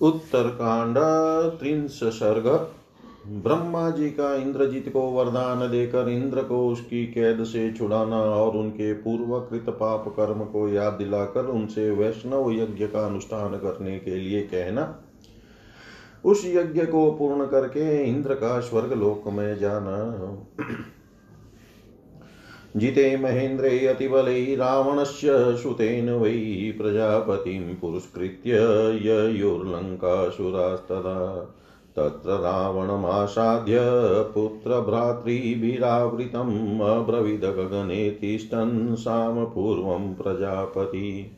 उत्तरकांड त्रिंश सर्ग ब्रह्मा जी का इंद्रजीत को वरदान देकर इंद्र को उसकी कैद से छुड़ाना और उनके पूर्वकृत पाप कर्म को याद दिलाकर उनसे वैष्णव यज्ञ का अनुष्ठान करने के लिए कहना। उस यज्ञ को पूर्ण करके इंद्र का स्वर्ग लोक में जाना। जिते महेन्द्रे अतिबलै रावणस्य सुतेन वै प्रजापतिं पुरस्कृत्य ययोर्लङ्कासुरास्तदा। तत्र रावणमासाद्य पुत्रभ्रातृभिरावृतम् अब्रवीद गगने तिष्ठन् सामपूर्वं प्रजापति।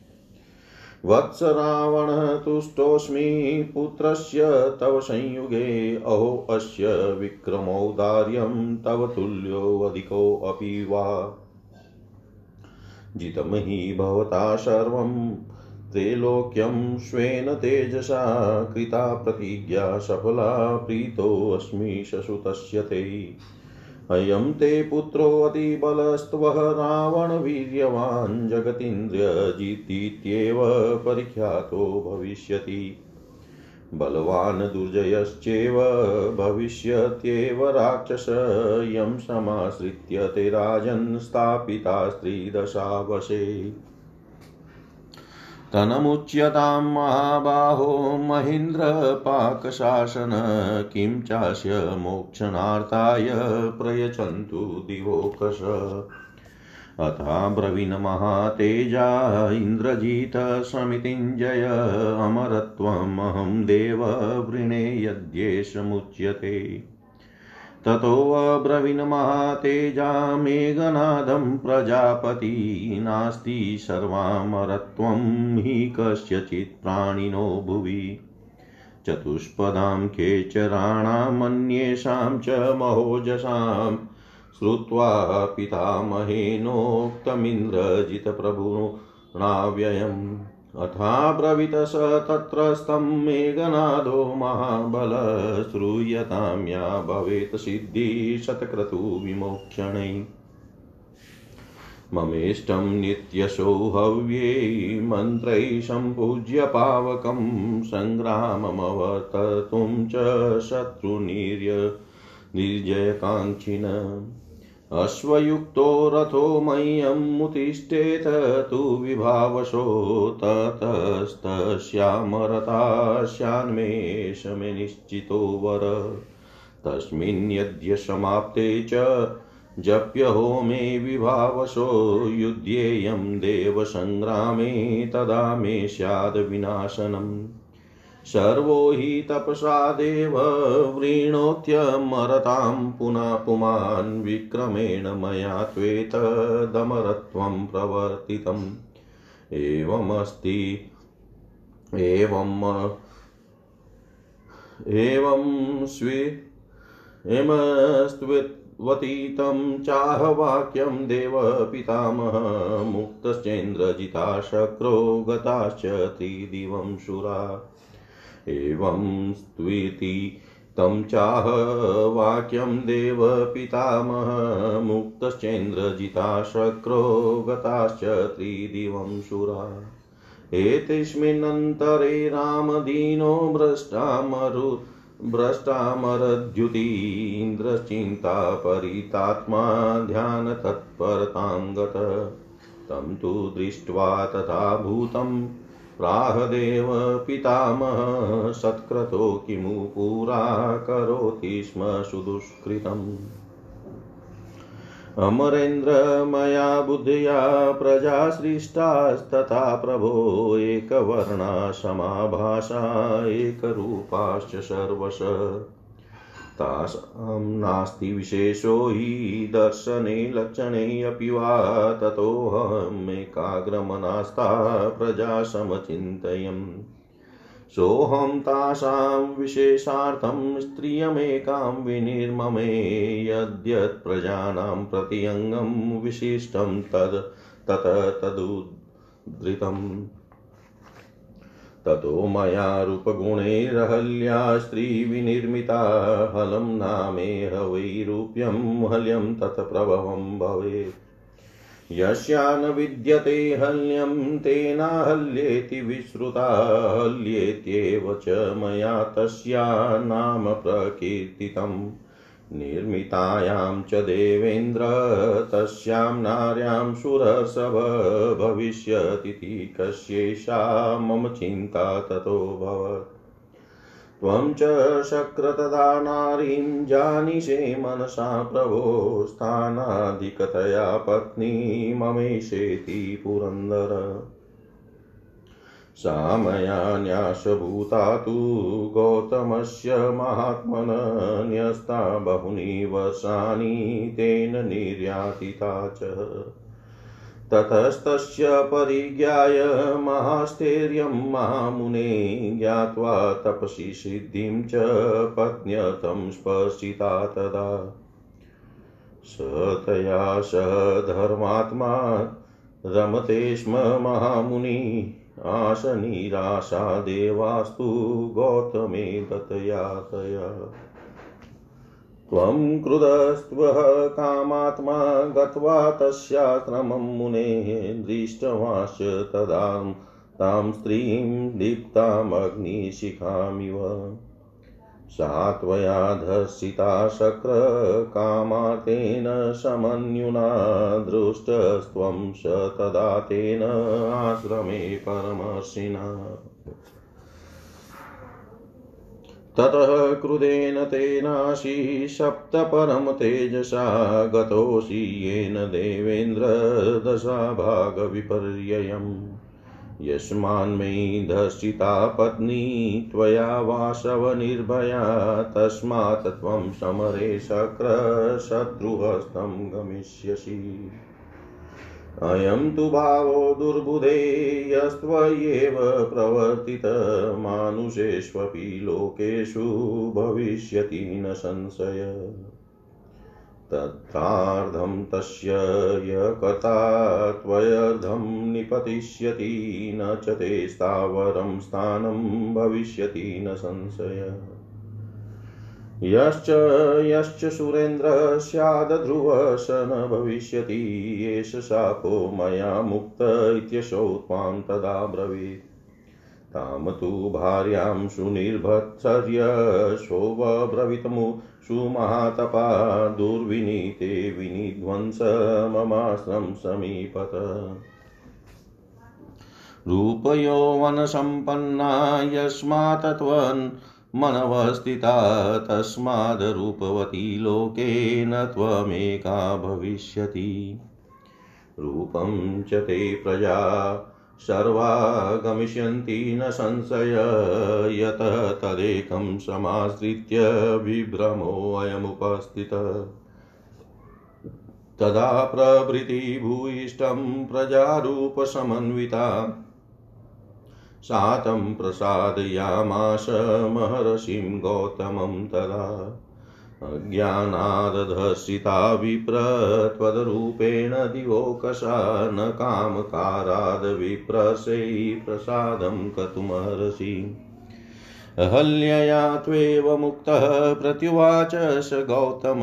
वत्स रावण तुष्टोऽस्मि पुत्रस्य तव संयुगे, अहो अस्य विक्रमौदार्यं तव तुल्योऽधिकोऽपि वा। जितमहि भवता सर्वं त्रैलोक्यं स्वेन तेजसा, कृता प्रतिज्ञा सफला प्रीतोऽस्मि शशुतस्य ते। अयं ते पुत्रोऽतिबलस्त्वः रावणवीर्यवान् जगतीन्द्रजितीत्येव परिख्यातो भविष्यति। बलवान् दुर्जयश्चेव भविष्यत्येव राक्षस यं समाश्रित्य ते राजन् स्थापिता स्त्रीदशावशे। तनमुच्यतां महाबाहो महीन्द्रपाकशासन किं चास्य मोक्षणार्थाय प्रयच्छन्तु दिवोकश। अथा ब्रवीणमहातेजा इन्द्रजितसमितिञ्जय अमरत्वमहं देव वृणे यद्येषमुच्यते ततोऽब्रवीन्महातेजा मेघनादं प्रजापति। नास्ति सर्वामरत्वं हि कस्यचित् प्राणिनो भुवि। चतुष्पदां खेचराणामन्येषां च महोजसां। श्रुत्वा पितामहेनोक्तमिन्द्रजितप्रभुणाव्ययम् अथाब्रवीत स तत्रस्थं मेघनादो महाबल श्रूयतां या भवेत् सिद्धि शतक्रतुविमोक्षणै ममेष्टं नित्यशो हव्ये मन्त्रैः सम्पूज्य पावकं सङ्ग्राममवर्ततुं च शत्रुनिर्य निर्जयकाङ्क्षिण अश्वयुक्तो रथो मह्यमुत्तिष्ठेत तु विभावशो ततस्तस्यामरतास्यान्मेषमे निश्चितो वर। तस्मिन् यद्य समाप्ते च जप्यहो मे विभावशो, युध्येयं देवसङ्ग्रामे तदा मे स्याद्विनाशनम्। सर्वो हि तपसा देव वृणोत्यमरतां पुनः पुमान् विक्रमेण मया त्वेतदमरत्वं प्रवर्तितम्। एवमस्ति एवम् एवं स्वे एमस्त्वतीतं चाह वाक्यं देवपितामह मुक्तश्चेन्द्रजिता शक्रो गताश्च त्रिदिवं सुरा एवं स्त्विति तं चाह वाक्यं देवपितामह मुक्तश्चेन्द्रजिता शक्रो गताश्च त्रिदिवं सुरा एतस्मिन्नन्तरे रामदीनो भ्रष्टामरु भ्रष्टामरद्युतीन्द्रश्चिन्ता परितात्मा ध्यानतत्परताङ्गत। तं तु दृष्ट्वा तथा भूतम् प्राहदेव पितामह सत्क्रतो किमु पुरा करोति स्म सुदुष्कृतम्। अमरेन्द्र, मया बुद्ध्या प्रजा सृष्टास्तथा प्रभो एकवर्णा समाभाषा एकरूपाश्च सर्वश। तासां नास्ति विशेषो हि दर्शने लक्षणे अपि वा ततोऽहमेकाग्रमनास्ता प्रजा समचिन्तयम् सोऽहं तासां विशेषार्थं स्त्रियमेकां विनिर्ममे यद्यत्प्रजानां प्रत्यङ्गं विशिष्टं तद् तत तदुद्धृतम्। ततो मया रूपगुणैरहल्या स्त्रीविनिर्मिता हलं नामेह वै हल्यं तत्प्रभवं भवेत् यस्यान् विद्यते हल्यं तेनाहल्येति विश्रुता, हल्येत्येव च मया तस्या नाम प्रकीर्तितम्। निर्मितायां च देवेन्द्र, तस्यां नार्यां सुरसभ भविष्यतीति कस्यैषा मम चिन्ता ततोऽभवत् त्वं च शक्रतदा नारीं जानिषे मनसा प्रभो, स्थानाधिकतया पत्नी ममेशेति पुरन्दर। सा मया न्यासभूता तु गौतमस्य महात्मन न्यस्ता बहूनि वर्षाणि तेन निर्यातिता च। ततस्तस्य परिज्ञाय महास्थैर्यं महामुने ज्ञात्वा तपसि सिद्धिं च पत्न्यतं स्पर्शिता तदा। स तया स धर्मात्मा रमते स्म महामुनि। आशनिराशा देवास्तु गौतमे गतया तया त्वं क्रुधस्त्वः कामात्मा गत्वा तस्याश्रमं मुनेः दृष्टवाश्च तदा तां स्त्रीं दीप्तामग्निशिखामिव। सा त्वया धर्षिता शक्रकामातेन समन्युना दृष्टस्त्वं स तदा तेन आश्रमे परमर्षिणा। ततः क्रुधेन तेनाशी सप्तपरं तेजसा गतोऽसि येन देवेन्द्र यस्मान्मयि दर्शिता पत्नी त्वया वासवनिर्भया तस्मात् त्वं समरे शक्रशत्रुहस्तं गमिष्यसि। अयं तु भावो दुर्बुधे यस्त्वय्येव प्रवर्तितमानुषेष्वपि लोकेषु भविष्यति न संशय। तत्रार्धं तस्य यकता त्वयर्धं निपतिष्यति न च ते स्थावरं स्थानं भविष्यति न संशय। यश्च यश्च सुरेन्द्र स्यादध्रुवः न भविष्यति, एष शापो मया मुक्त इत्यशौ त्वां तदा ब्रवीत् तां तु भार्यां सुनिर्भत्सर्य शोभब्रवीतमु सुमहातपा दुर्विनीते विनिध्वंस ममाश्रम समीपत। रूपयौवनसम्पन्ना यस्मात् मनवस्थिता तस्माद्रूपवती लोकेन त्वमेका भविष्यति। रूपं च ते प्रजा सर्वा गमिष्यन्ति न संशय, यतः तदेकं समाश्रित्य विभ्रमोऽयमुपस्थितः तदा प्रभृति भूयिष्ठं प्रजारूपसमन्विता सा तं महर्षिं गौतमं तदा। अज्ञानादधर्षिता विप्र त्वदरूपेण दिवोकसा न कामकाराद् विप्रसै प्रसादं कतुमर्षि अहल्यया त्वेव मुक्तः, प्रत्युवाच स गौतम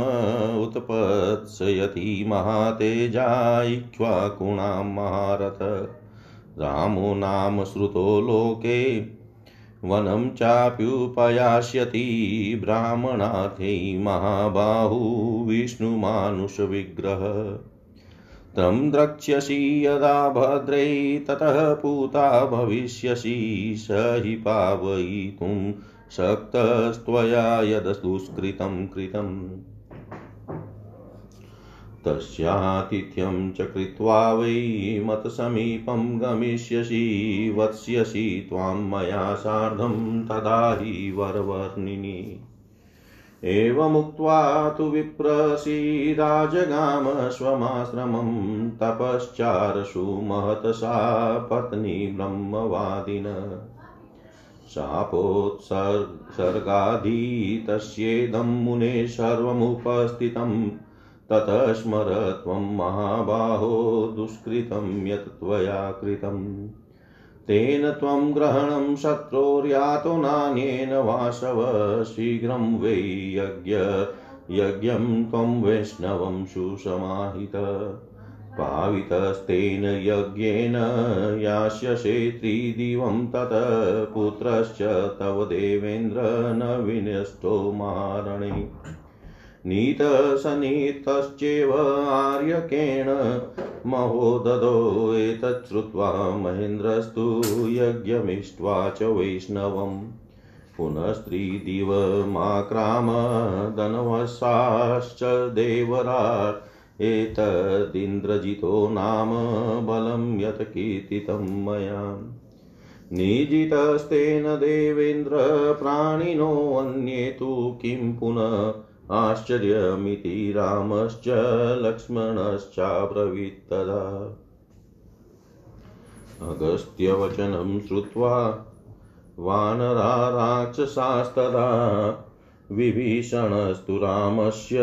उत्पत्सयति महातेजा इक्ष्वाकुणां महारथ। रामो नाम श्रुतो लोके वनं चाप्युपयास्यति ब्राह्मणाथे महाबाहु विष्णुमानुषविग्रह। तं द्रक्ष्यसि यदा भद्रै, ततः पूता भविष्यसि, स हि पावयितुं शक्तस्त्वया यदुष्कृतं कृतम्। तस्यातिथ्यं च कृत्वा वै मत्समीपं गमिष्यसि, वत्स्यसि त्वां मया सार्धं तदा हि वरवर्णिनि। एवमुक्त्वा तु विप्रसि राजगाम स्वमाश्रमं तपश्चारसु महतसा पत्नी ब्रह्मवादिन। शापोत्सर्गाधीतस्येदं मुने सर्वमुपस्थितम्। ततः स्मर त्वं महाबाहो दुष्कृतं यत् त्वया कृतम् तेन त्वं ग्रहणं शत्रोर्यातो नान्येन वासव, शीघ्रं वै यज्ञ, यज्ञं त्वं वैष्णवं सुसमाहित। पावितस्तेन यज्ञेन यास्यसे त्रिदिवं तत, पुत्रश्च तव देवेन्द्र न विनष्टो मारणे। नीतसनीतश्चेव आर्यकेण। महोदधो एतच्छ्रुत्वा महेन्द्रस्तु यज्ञमिष्ट्वा च वैष्णवम्। पुनस्त्रिदिवमाक्राम धनवशाश्च देवराट्। एतदिन्द्रजितो नाम बलं यत् कीर्तितं मया। निजितस्तेन देवेन्द्र प्राणिनोऽन्ये तु किं पुनः आश्चर्यमिति रामश्च लक्ष्मणश्चाब्रवीत्तदा अगस्त्यवचनं श्रुत्वा वानरा राक्षसास्तदा विभीषणस्तु रामस्य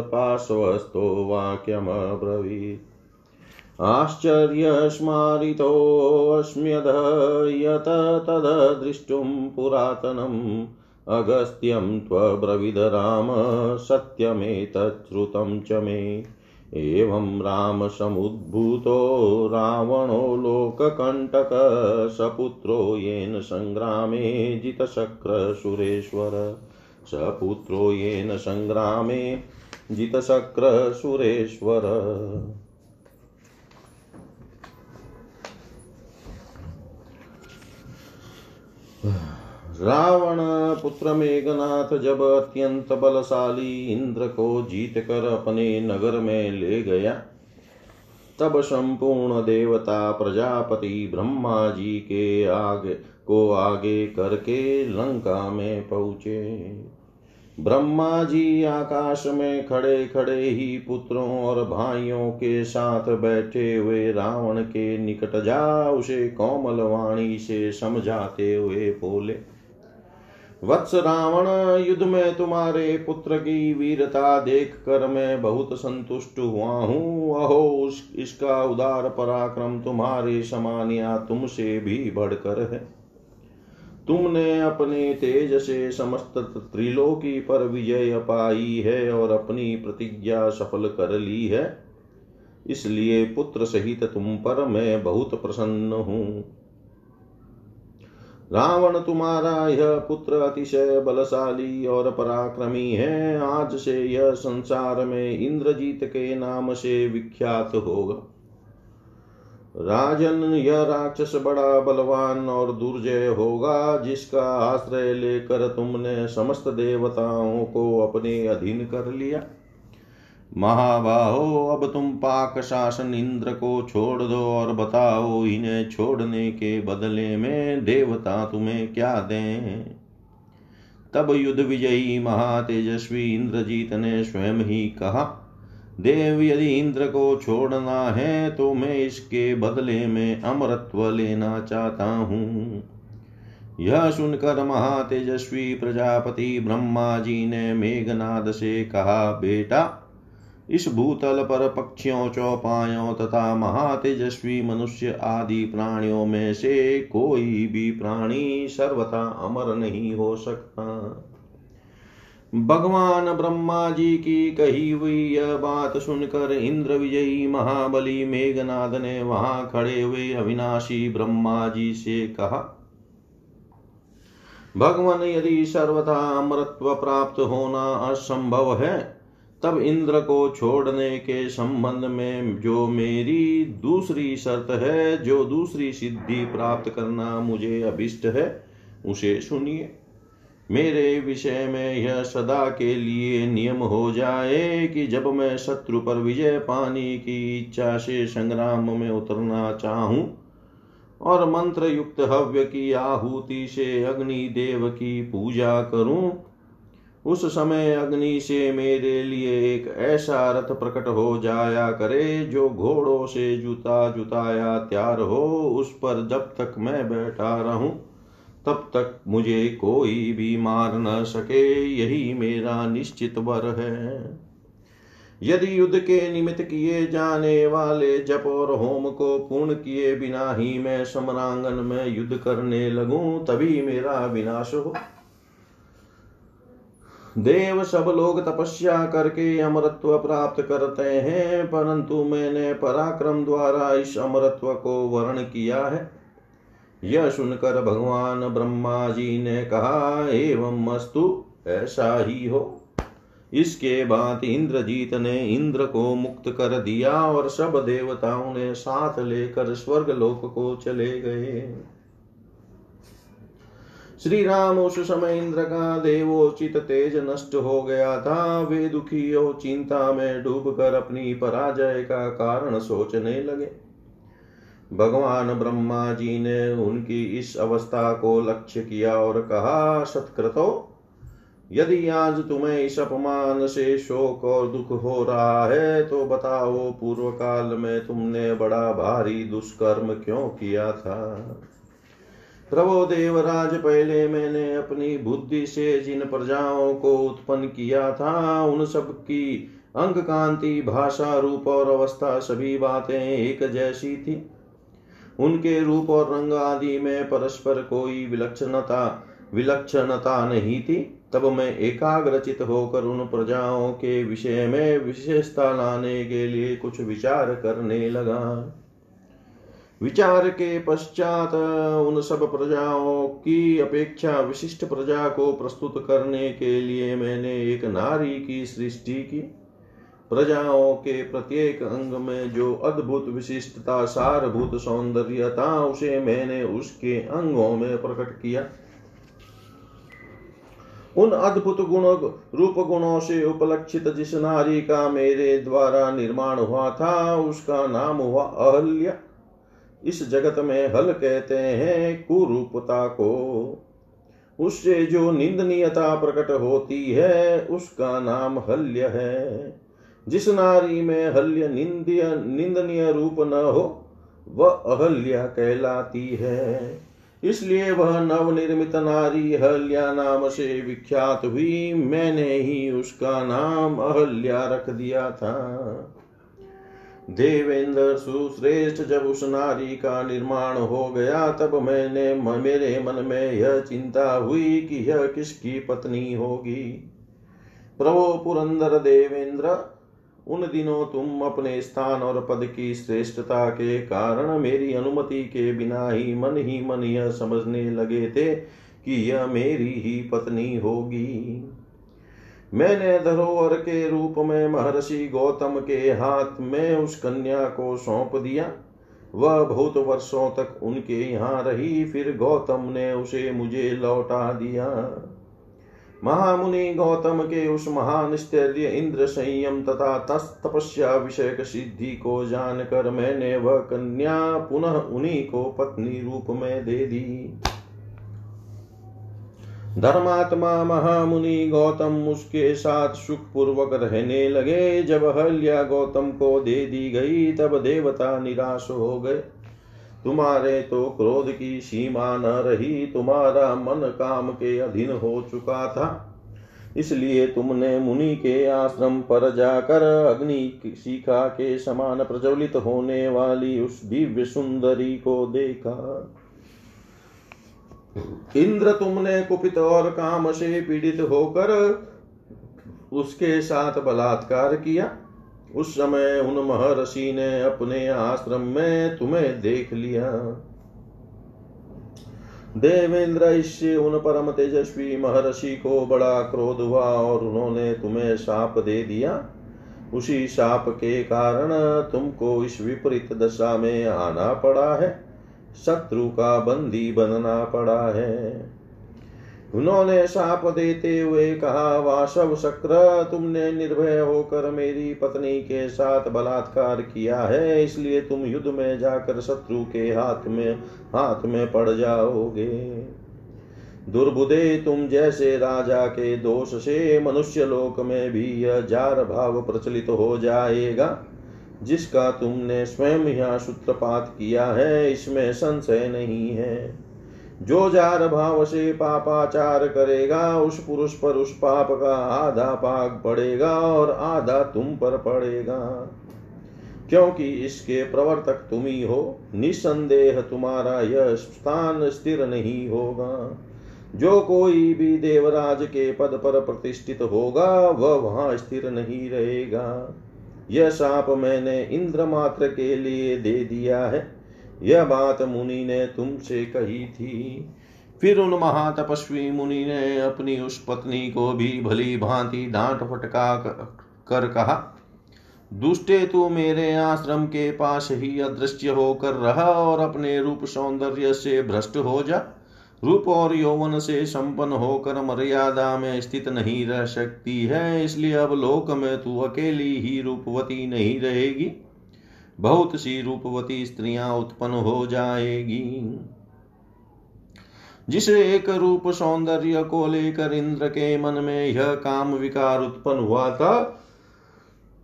पार्श्वस्थो वाक्यमब्रवीत्। आश्चर्यस्मारितोऽस्म्यद यत तददृष्टुं पुरातनम् अगस्त्यं त्वब्रविद राम सत्यमेतच्छ्रुतं च मे। एवं रामसमुद्भूतो रावणो लोककण्टक, सपुत्रो येन सङ्ग्रामे जितशक्रसुरेश्वर। सपुत्रो येन सङ्ग्रामे जितशक्रसुरेश्वर। रावण पुत्र मेघनाथ जब अत्यंत बलशाली इंद्र को जीत कर अपने नगर में ले गया, तब संपूर्ण देवता प्रजापति ब्रह्मा जी के आगे को आगे करके लंका में पहुँचे। ब्रह्मा जी आकाश में खड़े खड़े ही पुत्रों और भाइयों के साथ बैठे हुए रावण के निकट जा उसे कोमल वाणी से समझाते हुए बोले वत्स रावण, युद्ध में तुम्हारे पुत्र की वीरता देख कर मैं बहुत संतुष्ट हुआ हूँ। अहो इसका उदार पराक्रम तुम्हारे समान या तुमसे भी बढ़कर है। तुमने अपने तेज से समस्त त्रिलोकी पर विजय पाई है और अपनी प्रतिज्ञा सफल कर ली है। इसलिए पुत्र सहित तुम पर मैं बहुत प्रसन्न हूँ। रावण तुम्हारा यह पुत्र अतिशय बलशाली और पराक्रमी है। आज से यह संसार में इंद्रजीत के नाम से विख्यात होगा। राजन, यह राक्षस बड़ा बलवान और दुर्जय होगा, जिसका आश्रय लेकर तुमने समस्त देवताओं को अपने अधीन कर लिया। महाबाहो, अब तुम पाक शासन इंद्र को छोड़ दो और बताओ इन्हें छोड़ने के बदले में देवता तुम्हें क्या दें? तब युद्ध विजयी महातेजस्वी इंद्रजीत ने स्वयं ही कहा, देव, यदि इंद्र को छोड़ना है तो मैं इसके बदले में अमरत्व लेना चाहता हूँ यह सुनकर महातेजस्वी प्रजापति ब्रह्मा जी ने मेघनाद से कहा, बेटा इस भूतल पर पक्षियों, चौपायों तथा महातेजस्वी मनुष्य आदि प्राणियों में से कोई भी प्राणी सर्वथा अमर नहीं हो सकता। भगवान ब्रह्मा जी की कही हुई यह बात सुनकर इंद्र विजयी महाबली मेघनाद ने वहाँ खड़े हुए अविनाशी ब्रह्मा जी से कहा, भगवान, यदि सर्वथा अमृत्व प्राप्त होना असंभव है तब इंद्र को छोड़ने के संबंध में जो मेरी दूसरी शर्त है, जो दूसरी सिद्धि प्राप्त करना मुझे अभिष्ट है, उसे सुनिए। मेरे विषय में यह सदा के लिए नियम हो जाए कि जब मैं शत्रु पर विजय पाने की इच्छा से संग्राम में उतरना चाहूँ और मंत्र युक्त हव्य की आहुति से अग्नि देव की पूजा करूँ उस समय अग्नि से मेरे लिए एक ऐसा रथ प्रकट हो जाया करे जो घोड़ों से जुता जुताया तैयार हो। उस पर जब तक मैं बैठा रहूँ, तब तक मुझे कोई भी मार न सके। यही मेरा निश्चित वर है। यदि युद्ध के निमित्त किए जाने वाले जप और होम को पूर्ण किए बिना ही मैं समरांगन में युद्ध करने लगूं, तभी मेरा विनाश हो। देव सब लोग तपस्या करके अमरत्व प्राप्त करते हैं, परंतु मैंने पराक्रम द्वारा इस अमरत्व को वर्ण किया है। यह सुनकर भगवान ब्रह्मा जी ने कहा, एवं मस्तु ऐसा ही हो। इसके बाद इंद्रजीत ने इंद्र को मुक्त कर दिया और सब देवताओं ने साथ लेकर स्वर्ग लोक को चले गए। श्री राम उस समय इंद्र का देवोचित तेज नष्ट हो गया था। वे दुखी और चिंता में डूब कर अपनी पराजय का कारण सोचने लगे। भगवान ब्रह्मा जी ने उनकी इस अवस्था को लक्ष्य किया और कहा, सत्कृतो, यदि आज तुम्हें इस अपमान से शोक और दुख हो रहा है तो बताओ पूर्व काल में तुमने बड़ा भारी दुष्कर्म क्यों किया था? प्रभो देवराज पहले मैंने अपनी बुद्धि से जिन प्रजाओं को उत्पन्न किया था, उन सब की अंग कांति, भाषा, रूप और अवस्था सभी बातें एक जैसी थी। उनके रूप और रंग आदि में परस्पर कोई विलक्षणता विलक्षणता नहीं थी। तब मैं एकाग्रचित होकर उन प्रजाओं के विषय में विशेषता लाने के लिए कुछ विचार करने लगा। विचार के पश्चात उन सब प्रजाओं की अपेक्षा विशिष्ट प्रजा को प्रस्तुत करने के लिए मैंने एक नारी की सृष्टि की। प्रजाओं के प्रत्येक अंग में जो अद्भुत विशिष्टता, सारभूत सौंदर्य था उसे मैंने उसके अंगों में प्रकट किया। उन अद्भुत गुण, रूप गुणों से उपलक्षित जिस नारी का मेरे द्वारा निर्माण हुआ था, उसका नाम हुआ अहल्य। इस जगत में हल कहते हैं कुरूपता को। उससे जो निंदनीयता प्रकट होती है, उसका नाम हल्य है। जिस नारी में हल्य निंदनीय निंदनीय रूप न हो, वह अहल्या कहलाती है। इसलिए वह नवनिर्मित नारी अहल्या नाम से विख्यात हुई, मैंने ही उसका नाम अहल्या रख दिया था। देवेंद्र सुश्रेष्ठ जब उस नारी का निर्माण हो गया, तब मैंने मेरे मन में यह चिंता हुई कि यह किसकी पत्नी होगी? प्रभो पुरंदर देवेंद्र, उन दिनों तुम अपने स्थान और पद की श्रेष्ठता के कारण मेरी अनुमति के बिना ही मन ही मन यह समझने लगे थे कि यह मेरी ही पत्नी होगी। मैंने धरोहर के रूप में महर्षि गौतम के हाथ में उस कन्या को सौंप दिया। वह बहुत वर्षों तक उनके यहाँ रही, फिर गौतम ने उसे मुझे लौटा दिया। महामुनि गौतम के उस महान स्थैर्य इंद्र संयम तथा तपस्या विषय सिद्धि को जानकर मैंने वह कन्या पुनः उन्हीं को पत्नी रूप में दे दी। धर्मात्मा महामुनि गौतम उसके साथ सुखपूर्वक रहने लगे। जब हल्या गौतम को दे दी गई, तब देवता निराश हो गए। तुम्हारे तो क्रोध की सीमा न रही, तुम्हारा मन काम के अधीन हो चुका था। इसलिए तुमने मुनि के आश्रम पर जाकर अग्नि शिखा के समान प्रज्वलित होने वाली उस दिव्य सुंदरी को देखा। इंद्र तुमने कुपित और काम से पीड़ित होकर उसके साथ बलात्कार किया। उस समय उन महर्षि ने अपने आश्रम में तुम्हें देख लिया। देवेंद्र इससे उन परम तेजस्वी महर्षि को बड़ा क्रोध हुआ और उन्होंने तुम्हें शाप दे दिया। उसी शाप के कारण तुमको इस विपरीत दशा में आना पड़ा है। शत्रु का बंदी बनना पड़ा है। उन्होंने साप देते हुए कहा, वाशव शक्र, तुमने निर्भय होकर मेरी पत्नी के साथ बलात्कार किया है, इसलिए तुम युद्ध में जाकर शत्रु के हाथ में हाथ में पड़ जाओगे। दुर्बुदे तुम जैसे राजा के दोष से मनुष्य लोक में भी यह जार भाव प्रचलित हो जाएगा। जिसका तुमने स्वयं यहाँ सूत्रपात किया है, इसमें संशय नहीं है। जो जार भाव से पापाचार करेगा, उस पुरुष पर उस पाप का आधा पाग पड़ेगा और आधा तुम पर पड़ेगा। क्योंकि इसके प्रवर्तक तुम ही हो, निसंदेह तुम्हारा यह स्थान स्थिर नहीं होगा। जो कोई भी देवराज के पद पर प्रतिष्ठित होगा, वह वहाँ स्थिर नहीं रहेगा। यह साप मैंने इंद्र मात्र के लिए दे दिया है। यह बात मुनि ने तुमसे कही थी। फिर उन महातपस्वी मुनि ने अपनी उस पत्नी को भी भली भांति डांट फटका कर कहा, दुष्टे तू मेरे आश्रम के पास ही अदृश्य होकर रहा और अपने रूप सौंदर्य से भ्रष्ट हो जा। रूप और यौवन से संपन्न होकर मर्यादा में स्थित नहीं रह सकती है, इसलिए अब लोक में तू अकेली ही रूपवती नहीं रहेगी। बहुत सी रूपवती स्त्रियाँ उत्पन्न हो जाएगी। जिस एक रूप सौंदर्य को लेकर इंद्र के मन में यह काम विकार उत्पन्न हुआ था,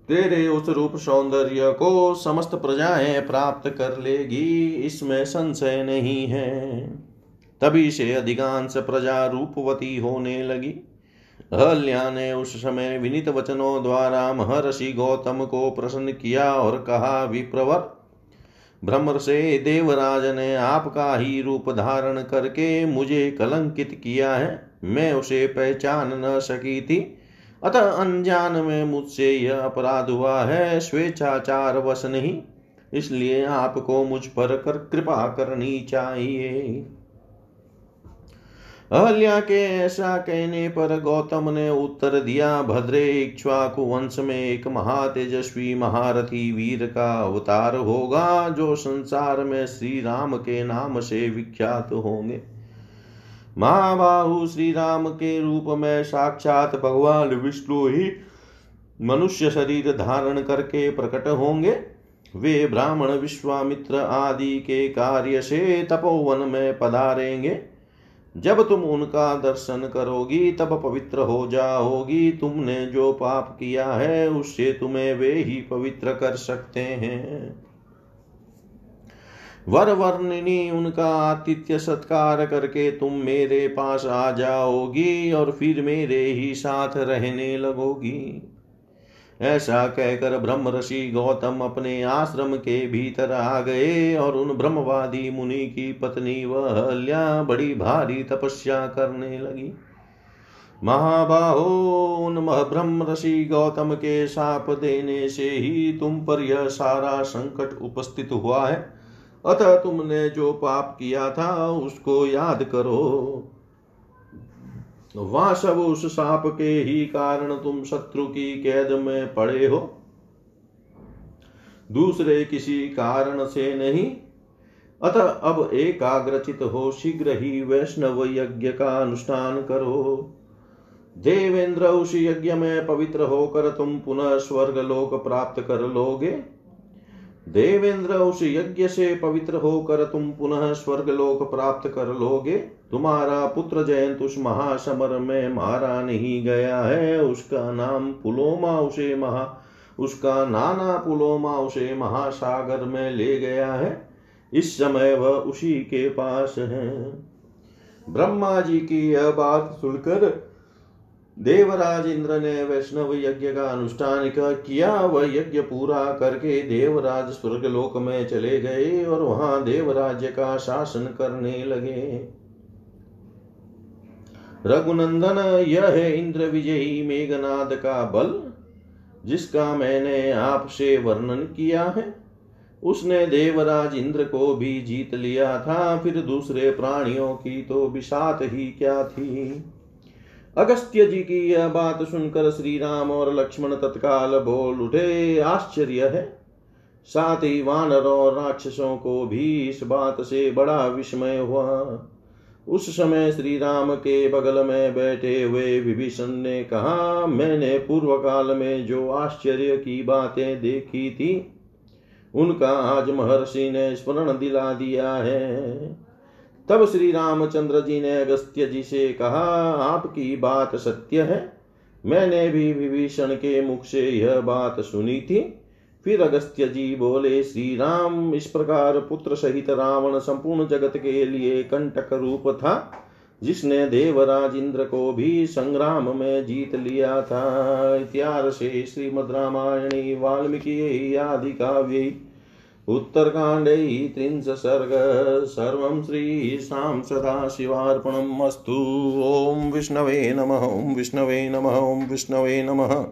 तेरे उस रूप सौंदर्य को समस्त प्रजाएँ प्राप्त कर लेगी, इसमें संशय नहीं है। तभी से अधिकांश प्रजा रूपवती होने लगी। अहल्या ने उस समय विनित वचनों द्वारा महर्षि गौतम को प्रसन्न किया और कहा, विप्रवर, भ्रमर से देवराज ने आपका ही रूप धारण करके मुझे कलंकित किया है। मैं उसे पहचान न सकी थी। अतः अनजान में मुझसे यह अपराध हुआ है। स्वेच्छाचार वश नहीं, इसलिए आपको मुझ पर कर, कृपा करनी चाहिए। अहल्या के ऐसा कहने पर गौतम ने उत्तर दिया, भद्रे इक्ष्वाकु वंश में एक महातेजस्वी महारथी वीर का अवतार होगा, जो संसार में श्री राम के नाम से विख्यात होंगे। महाबाहु श्री राम के रूप में साक्षात भगवान विष्णु ही मनुष्य शरीर धारण करके प्रकट होंगे। वे ब्राह्मण, विश्वामित्र आदि के कार्य से तपोवन में पधारेंगे। जब तुम उनका दर्शन करोगी, तब पवित्र हो जाओगी। तुमने जो पाप किया है, उससे तुम्हें वे ही पवित्र कर सकते हैं। वर वर्णिनी, उनका आतिथ्य सत्कार करके तुम मेरे पास आ जाओगी और फिर मेरे ही साथ रहने लगोगी। ऐसा कहकर ब्रह्म ऋषि गौतम अपने आश्रम के भीतर आ गए और उन ब्रह्मवादी मुनि की पत्नी वहल्या बड़ी भारी तपस्या करने लगी। महाबाहो, उन ब्रह्म ऋषि गौतम के साप देने से ही तुम पर यह सारा संकट उपस्थित हुआ है। अतः तुमने जो पाप किया था उसको याद करो। वहाँ सब उस साप के ही कारण तुम शत्रु की कैद में पड़े हो। दूसरे किसी कारण से नहीं। अतः अब एकाग्रचित हो शीघ्र ही वैष्णव यज्ञ का अनुष्ठान करो। देवेंद्र उस यज्ञ में पवित्र होकर तुम पुनः स्वर्ग लोक प्राप्त कर लोगे। देवेंद्र उस यज्ञ से पवित्र होकर तुम पुनः स्वर्ग लोक प्राप्त कर लोगे। तुम्हारा पुत्र जयंत उस महासमर में मारा नहीं गया है। उसका नाम पुलोमा, उसे महा, उसका नाना पुलोमा, उसे महासागर में ले गया है। इस समय वह उसी के पास है। ब्रह्मा जी की यह बात सुनकर देवराज इंद्र ने वैष्णव यज्ञ का अनुष्ठान किया। वह यज्ञ पूरा करके देवराज स्वर्ग लोक में चले गए और वहाँ देवराज्य का शासन करने लगे। रघुनंदन, यह है इंद्र विजयी मेघनाद का बल, जिसका मैंने आपसे वर्णन किया है। उसने देवराज इंद्र को भी जीत लिया था, फिर दूसरे प्राणियों की तो विषात ही क्या थी। अगस्त्य जी की यह बात सुनकर श्री राम और लक्ष्मण तत्काल बोल उठे, आश्चर्य है। साथ ही वानर और राक्षसों को भी इस बात से बड़ा विस्मय हुआ। उस समय श्री राम के बगल में बैठे हुए विभीषण ने कहा, मैंने पूर्व काल में जो आश्चर्य की बातें देखी थी, उनका आज महर्षि ने स्मरण दिला दिया है। तब श्री रामचंद्र जी ने अगस्त्य जी से कहा, आपकी बात सत्य है। मैंने भी विभीषण के मुख से यह बात सुनी थी। फिर अगस्त्य जी बोले श्री राम इस प्रकार पुत्र सहित रावण संपूर्ण जगत के लिए कंटक रूप था, जिसने देवराज इंद्र को भी संग्राम में जीत लिया था। इतिहास श्रीमद रामायणी, वाल्मीकि आदि काव्य, उत्तरकाण्डे त्रिंश सर्ग सर्वं श्रीशां सदाशिवार्पणम् अस्तु। ॐ विष्णवे नमः, ॐ विष्णवे नमः, ॐ विष्णवे नमः।